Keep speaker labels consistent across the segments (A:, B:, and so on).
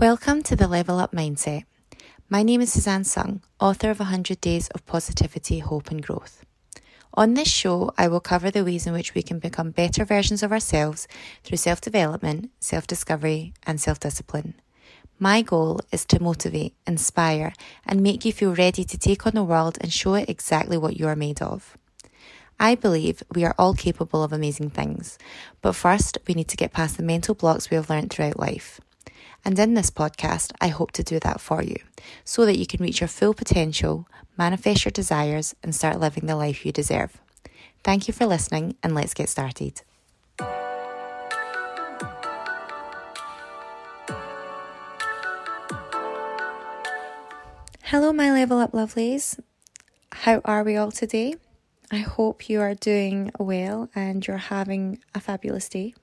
A: Welcome to the Level Up Mindset. My name is Suzanne Sung, author of 100 Days of Positivity, Hope and Growth. On this show, I will cover the ways in which we can become better versions of ourselves through self development, self discovery, and self discipline. My goal is to motivate, inspire, and make you feel ready to take on the world and show it exactly what you are made of. I believe we are all capable of amazing things, but first we need to get past the mental blocks we have learned throughout life. And in this podcast, I hope to do that for you so that you can reach your full potential, manifest your desires, and start living the life you deserve. Thank you for listening, and let's get started. Hello, my level up lovelies. How are we all today? I hope you are doing well and you're having a fabulous day.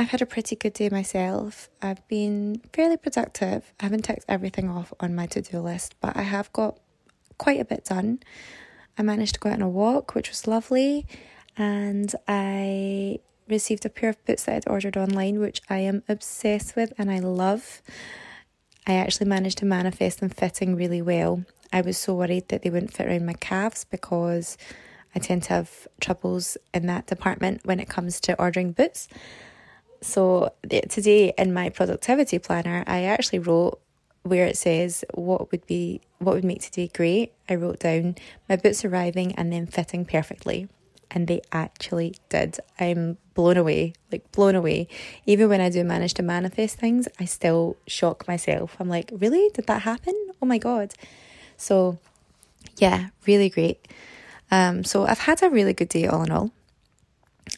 A: I've had a pretty good day myself. I've been fairly productive. I haven't ticked everything off on my to do list, but I have got quite a bit done. I managed to go out on a walk, which was lovely, and I received a pair of boots that I'd ordered online, which I am obsessed with and I love. I actually managed to manifest them fitting really well. I was so worried that they wouldn't fit around my calves because I tend to have troubles in that department when it comes to ordering boots. So today in my productivity planner, I actually wrote where it says what would be what would make today great. I wrote down my boots arriving and then fitting perfectly. And they actually did. I'm blown away, like blown away. Even when I do manage to manifest things, I still shock myself. I'm like, really? Did that happen? Oh my God. So, yeah, really great. Um, so, I've had a really good day all in all.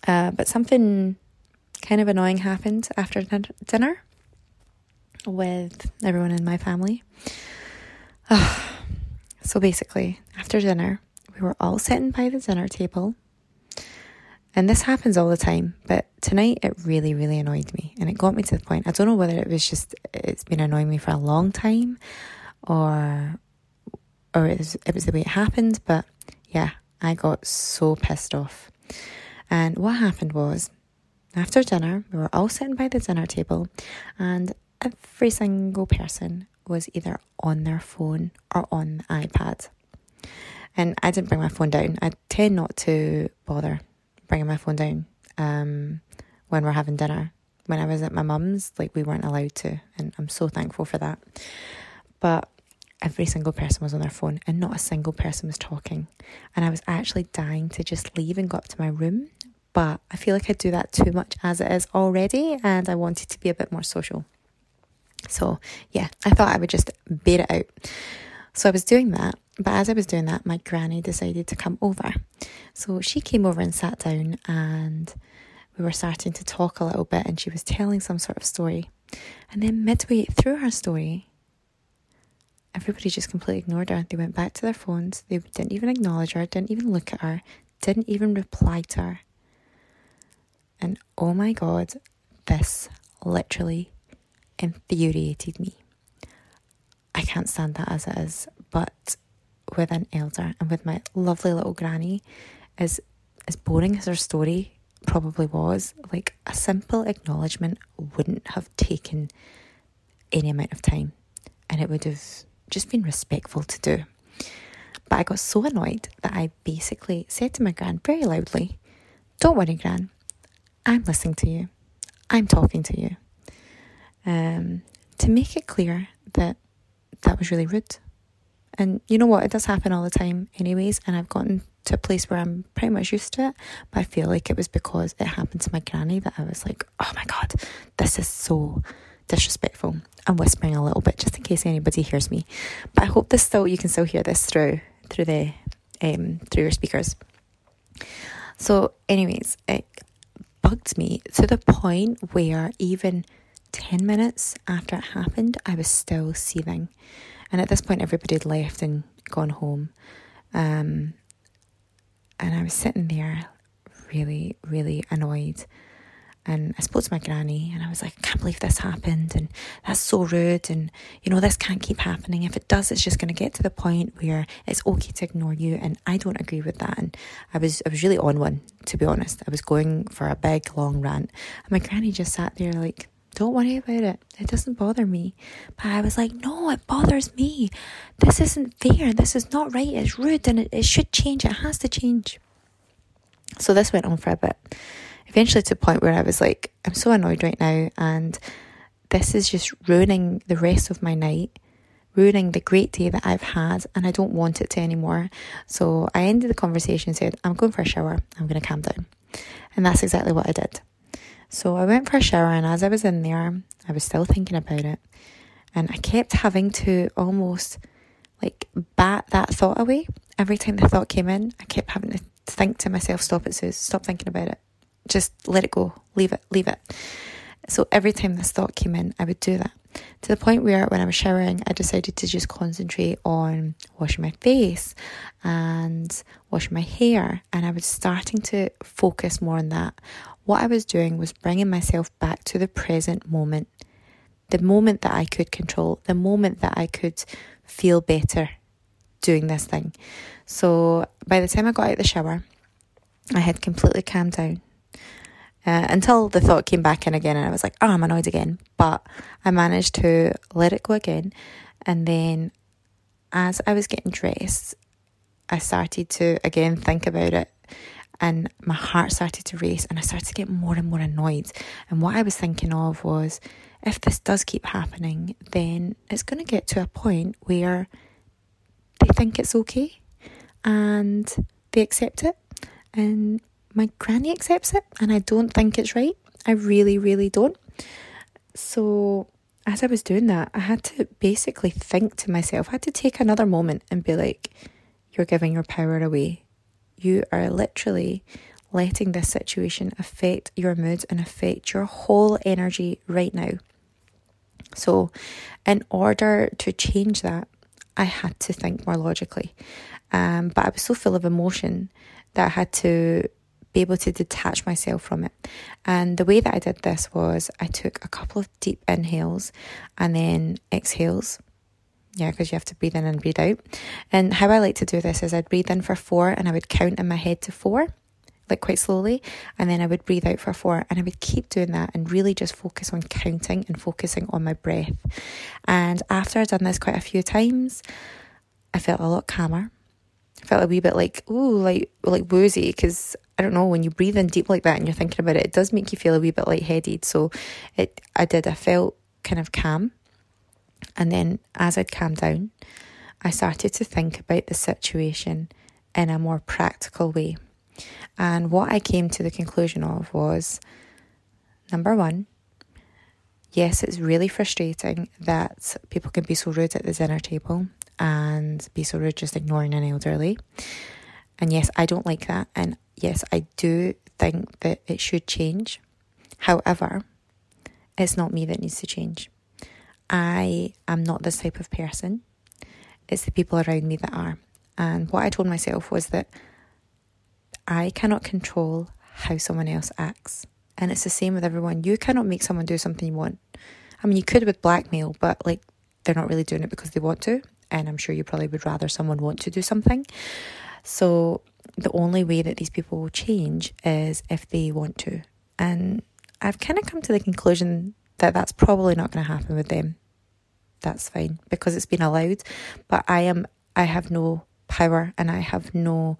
A: Uh, but something kind of annoying happened after dinner with everyone in my family. Ah, so basically, after dinner, we were all sitting by the dinner table. And this happens all the time, but tonight it really, really annoyed me. And it got me to the point. I don't know whether it was just, it's been annoying me for a long time or or it was, it was the way it happened, but yeah, I got so pissed off. And what happened was after dinner, we were all sitting by the dinner table, and every single person was either on their phone or on the iPad. And I didn't bring my phone down. I tend not to bother bringing my phone down um, when we're having dinner. When I was at my mum's, like we weren't allowed to, and I'm so thankful for that. But every single person was on their phone and not a single person was talking. And I was actually dying to just leave and go up to my room but I feel like I do that too much as it is already, and I wanted to be a bit more social. So, yeah, I thought I would just bear it out. So, I was doing that, but as I was doing that, my granny decided to come over. So, she came over and sat down, and we were starting to talk a little bit, and she was telling some sort of story. And then, midway through her story, everybody just completely ignored her. They went back to their phones, they didn't even acknowledge her, didn't even look at her, didn't even reply to her. And oh my God, this literally infuriated me. I can't stand that as it is, but with an elder and with my lovely little granny, as as boring as her story probably was, like a simple acknowledgement wouldn't have taken any amount of time and it would have just been respectful to do. But I got so annoyed that I basically said to my gran very loudly, Don't worry, gran, I'm listening to you. I'm talking to you. Um, to make it clear that that was really rude. And you know what? It does happen all the time, anyways. And I've gotten to a place where I'm pretty much used to it. But I feel like it was because it happened to my granny that I was like, oh my God, this is so disrespectful. I'm whispering a little bit just in case anybody hears me. But I hope this still, you can still hear this through, through the, um, through your speakers. So, anyways, it, bugged me to the point where even 10 minutes after it happened, I was still seething. And at this point, everybody had left and gone home. Um, and I was sitting there really, really annoyed. And I spoke to my granny and I was like, I can't believe this happened and that's so rude and you know, this can't keep happening. If it does, it's just gonna get to the point where it's okay to ignore you and I don't agree with that. And I was I was really on one, to be honest. I was going for a big long rant. And my granny just sat there like, don't worry about it. It doesn't bother me. But I was like, no, it bothers me. This isn't fair. This is not right. It's rude and it, it should change. It has to change. So this went on for a bit. Eventually to a point where I was like, I'm so annoyed right now and this is just ruining the rest of my night, ruining the great day that I've had, and I don't want it to anymore. So I ended the conversation and said, I'm going for a shower. I'm going to calm down. And that's exactly what I did. So I went for a shower, and as I was in there, I was still thinking about it. And I kept having to almost like bat that thought away. Every time the thought came in, I kept having to think to myself, stop it, Suze, stop thinking about it. Just let it go, leave it, leave it. So every time this thought came in, I would do that. To the point where when I was showering, I decided to just concentrate on washing my face and washing my hair. And I was starting to focus more on that. What I was doing was bringing myself back to the present moment, the moment that I could control, the moment that I could feel better doing this thing. So by the time I got out of the shower, I had completely calmed down. Uh, until the thought came back in again, and I was like, oh, I'm annoyed again. But I managed to let it go again. And then as I was getting dressed, I started to again think about it. And my heart started to race, and I started to get more and more annoyed. And what I was thinking of was if this does keep happening, then it's going to get to a point where they think it's okay and they accept it. And my granny accepts it, and I don't think it's right. I really, really don't. So, as I was doing that, I had to basically think to myself, I had to take another moment and be like, you're giving your power away. You are literally letting this situation affect your mood and affect your whole energy right now. So, in order to change that, I had to think more logically. Um, but I was so full of emotion that I had to be able to detach myself from it. And the way that I did this was I took a couple of deep inhales and then exhales. Yeah, because you have to breathe in and breathe out. And how I like to do this is I'd breathe in for four and I would count in my head to four, like quite slowly. And then I would breathe out for four and I would keep doing that and really just focus on counting and focusing on my breath. And after I'd done this quite a few times, I felt a lot calmer. Felt a wee bit like, ooh, like like woozy because I don't know, when you breathe in deep like that and you're thinking about it, it does make you feel a wee bit lightheaded. So it I did, I felt kind of calm. And then as I'd calmed down, I started to think about the situation in a more practical way. And what I came to the conclusion of was number one, yes, it's really frustrating that people can be so rude at the dinner table and be so rude just ignoring an elderly. And yes, I don't like that. And yes, I do think that it should change. However, it's not me that needs to change. I am not this type of person. It's the people around me that are. And what I told myself was that I cannot control how someone else acts. And it's the same with everyone. You cannot make someone do something you want. I mean, you could with blackmail, but like they're not really doing it because they want to. And I'm sure you probably would rather someone want to do something. So the only way that these people will change is if they want to. And I've kind of come to the conclusion that that's probably not going to happen with them. That's fine because it's been allowed, but I am I have no power and I have no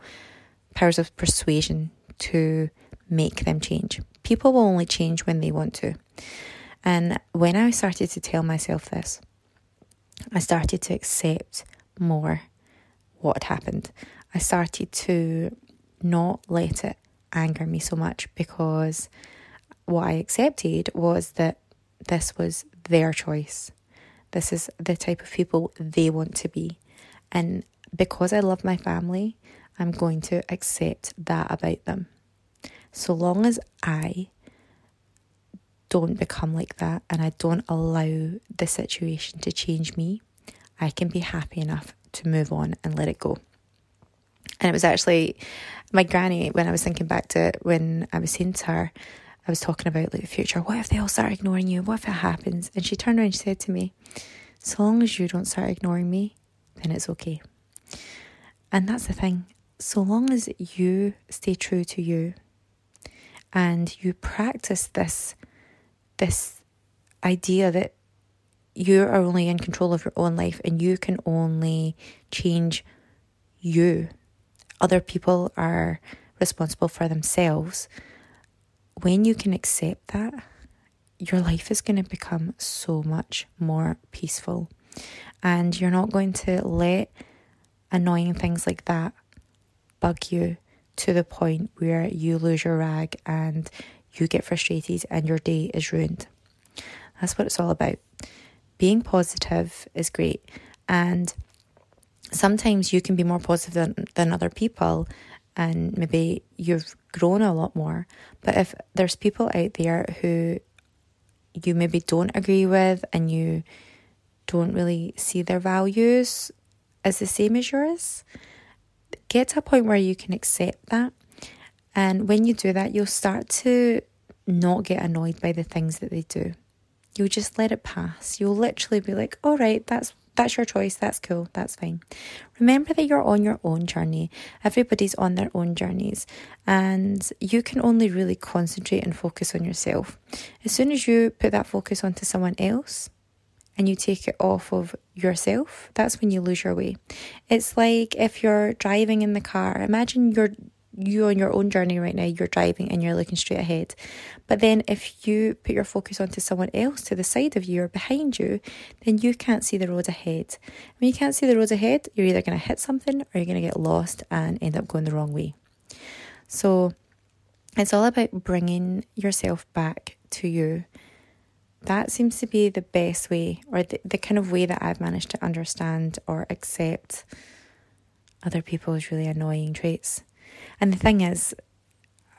A: powers of persuasion to make them change. People will only change when they want to. And when I started to tell myself this, I started to accept more what had happened. I started to not let it anger me so much because what I accepted was that this was their choice. This is the type of people they want to be. And because I love my family, I'm going to accept that about them. So long as I don't become like that and I don't allow the situation to change me, I can be happy enough to move on and let it go. And it was actually my granny, when I was thinking back to it, when I was saying to her, I was talking about like the future. What if they all start ignoring you? What if it happens? And she turned around and she said to me, So long as you don't start ignoring me, then it's okay. And that's the thing. So long as you stay true to you and you practice this this idea that you are only in control of your own life and you can only change you. Other people are responsible for themselves. When you can accept that, your life is going to become so much more peaceful. And you're not going to let annoying things like that bug you to the point where you lose your rag and you get frustrated and your day is ruined. That's what it's all about. Being positive is great. And sometimes you can be more positive than, than other people and maybe you've grown a lot more. But if there's people out there who you maybe don't agree with and you don't really see their values as the same as yours, get to a point where you can accept that. And when you do that, you'll start to not get annoyed by the things that they do. You'll just let it pass. You'll literally be like, all right, that's that's your choice. That's cool. That's fine. Remember that you're on your own journey. Everybody's on their own journeys, and you can only really concentrate and focus on yourself. As soon as you put that focus onto someone else and you take it off of yourself, that's when you lose your way. It's like if you're driving in the car, imagine you're you on your own journey right now, you're driving and you're looking straight ahead. But then if you put your focus onto someone else to the side of you or behind you, then you can't see the road ahead. When you can't see the road ahead, you're either going to hit something or you're going to get lost and end up going the wrong way. So it's all about bringing yourself back to you. That seems to be the best way, or the, the kind of way that I've managed to understand or accept other people's really annoying traits. And the thing is,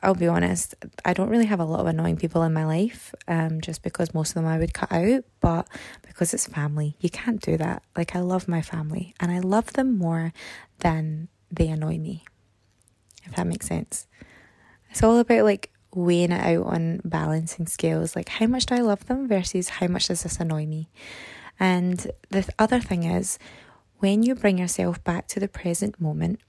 A: I'll be honest, I don't really have a lot of annoying people in my life, um, just because most of them I would cut out, but because it's family, you can't do that. Like, I love my family and I love them more than they annoy me, if that makes sense. It's all about like weighing it out on balancing scales, like how much do I love them versus how much does this annoy me. And the other thing is, when you bring yourself back to the present moment,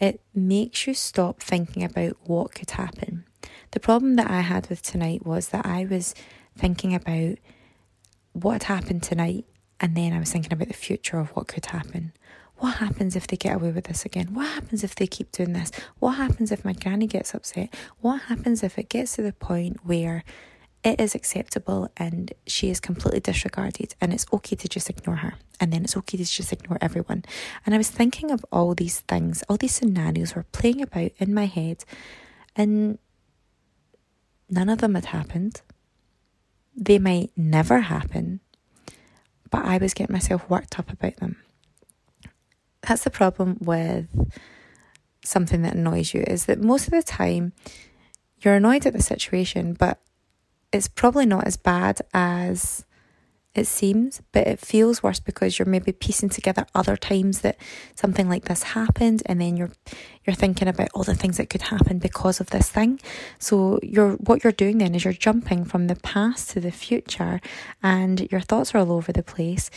A: it makes you stop thinking about what could happen. The problem that I had with tonight was that I was thinking about what had happened tonight, and then I was thinking about the future of what could happen. What happens if they get away with this again? What happens if they keep doing this? What happens if my granny gets upset? What happens if it gets to the point where it is acceptable and she is completely disregarded and it's okay to just ignore her. And then it's okay to just ignore everyone. And i was thinking of all these things all these scenarios were playing about in my head and none of them had happened. They might never happen but i was getting myself worked up about them. That's the problem with something that annoys you is that most of the time you're annoyed at the situation but it's probably not as bad as it seems, but it feels worse because you're maybe piecing together other times that something like this happened and then you're you're thinking about all the things that could happen because of this thing. So you're what you're doing then is you're jumping from the past to the future and your thoughts are all over the place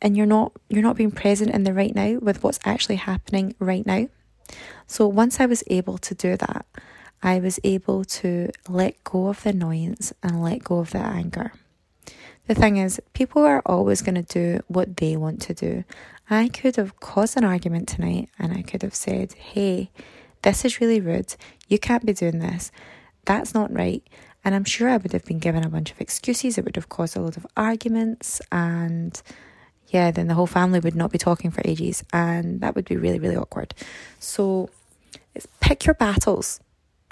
A: and you're not you're not being present in the right now with what's actually happening right now. So once I was able to do that, I was able to let go of the annoyance and let go of the anger. The thing is, people are always going to do what they want to do. I could have caused an argument tonight and I could have said, hey, this is really rude. You can't be doing this. That's not right. And I'm sure I would have been given a bunch of excuses. It would have caused a lot of arguments. And yeah, then the whole family would not be talking for ages. And that would be really, really awkward. So it's pick your battles.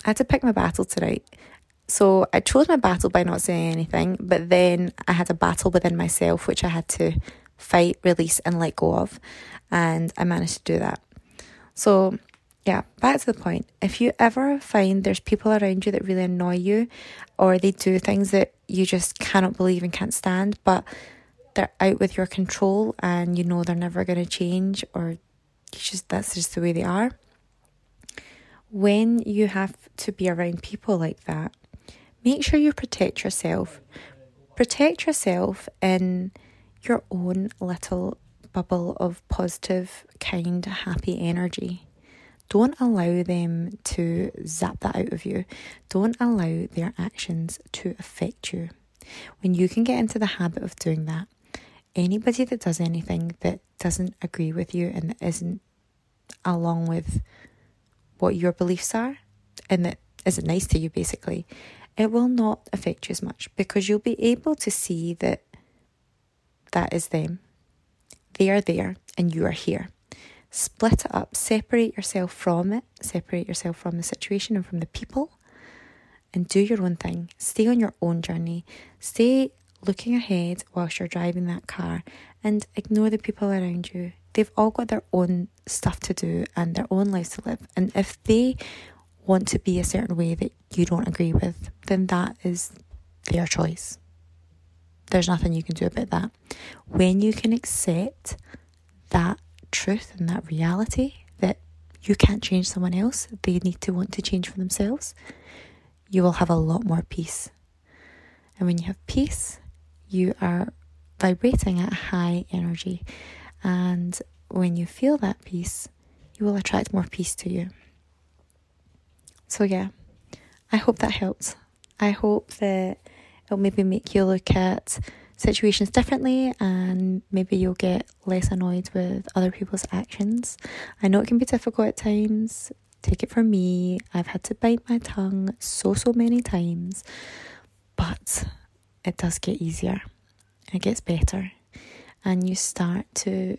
A: I had to pick my battle tonight. So I chose my battle by not saying anything, but then I had a battle within myself which I had to fight, release, and let go of. And I managed to do that. So, yeah, back to the point. If you ever find there's people around you that really annoy you, or they do things that you just cannot believe and can't stand, but they're out with your control and you know they're never going to change, or you just that's just the way they are when you have to be around people like that, make sure you protect yourself. Protect yourself in your own little bubble of positive, kind, happy energy. Don't allow them to zap that out of you. Don't allow their actions to affect you. When you can get into the habit of doing that, anybody that does anything that doesn't agree with you and isn't along with what your beliefs are and that isn't nice to you, basically, it will not affect you as much because you'll be able to see that that is them. They are there and you are here. Split it up, separate yourself from it, separate yourself from the situation and from the people, and do your own thing. Stay on your own journey. Stay looking ahead whilst you're driving that car and ignore the people around you. They've all got their own stuff to do and their own lives to live. And if they want to be a certain way that you don't agree with, then that is their choice. There's nothing you can do about that. When you can accept that truth and that reality that you can't change someone else, they need to want to change for themselves, you will have a lot more peace. And when you have peace, you are vibrating at high energy. And when you feel that peace, you will attract more peace to you. So, yeah, I hope that helps. I hope that it'll maybe make you look at situations differently and maybe you'll get less annoyed with other people's actions. I know it can be difficult at times. Take it from me, I've had to bite my tongue so, so many times, but it does get easier. It gets better, and you start to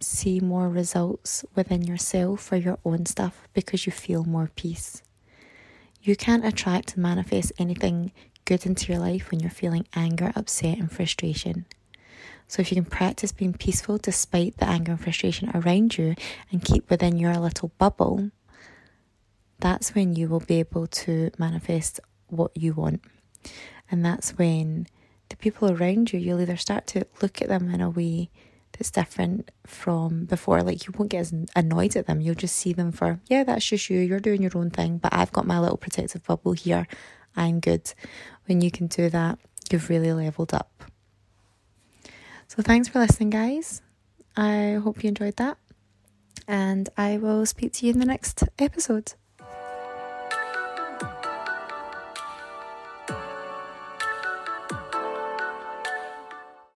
A: see more results within yourself for your own stuff because you feel more peace. You can't attract and manifest anything good into your life when you're feeling anger, upset, and frustration. So, if you can practice being peaceful despite the anger and frustration around you and keep within your little bubble, that's when you will be able to manifest what you want. And that's when people around you, you'll either start to look at them in a way that's different from before. Like you won't get as annoyed at them. You'll just see them for, yeah, that's just you. You're doing your own thing, but I've got my little protective bubble here. I'm good. When you can do that, you've really leveled up. So thanks for listening, guys. I hope you enjoyed that. And I will speak to you in the next episode.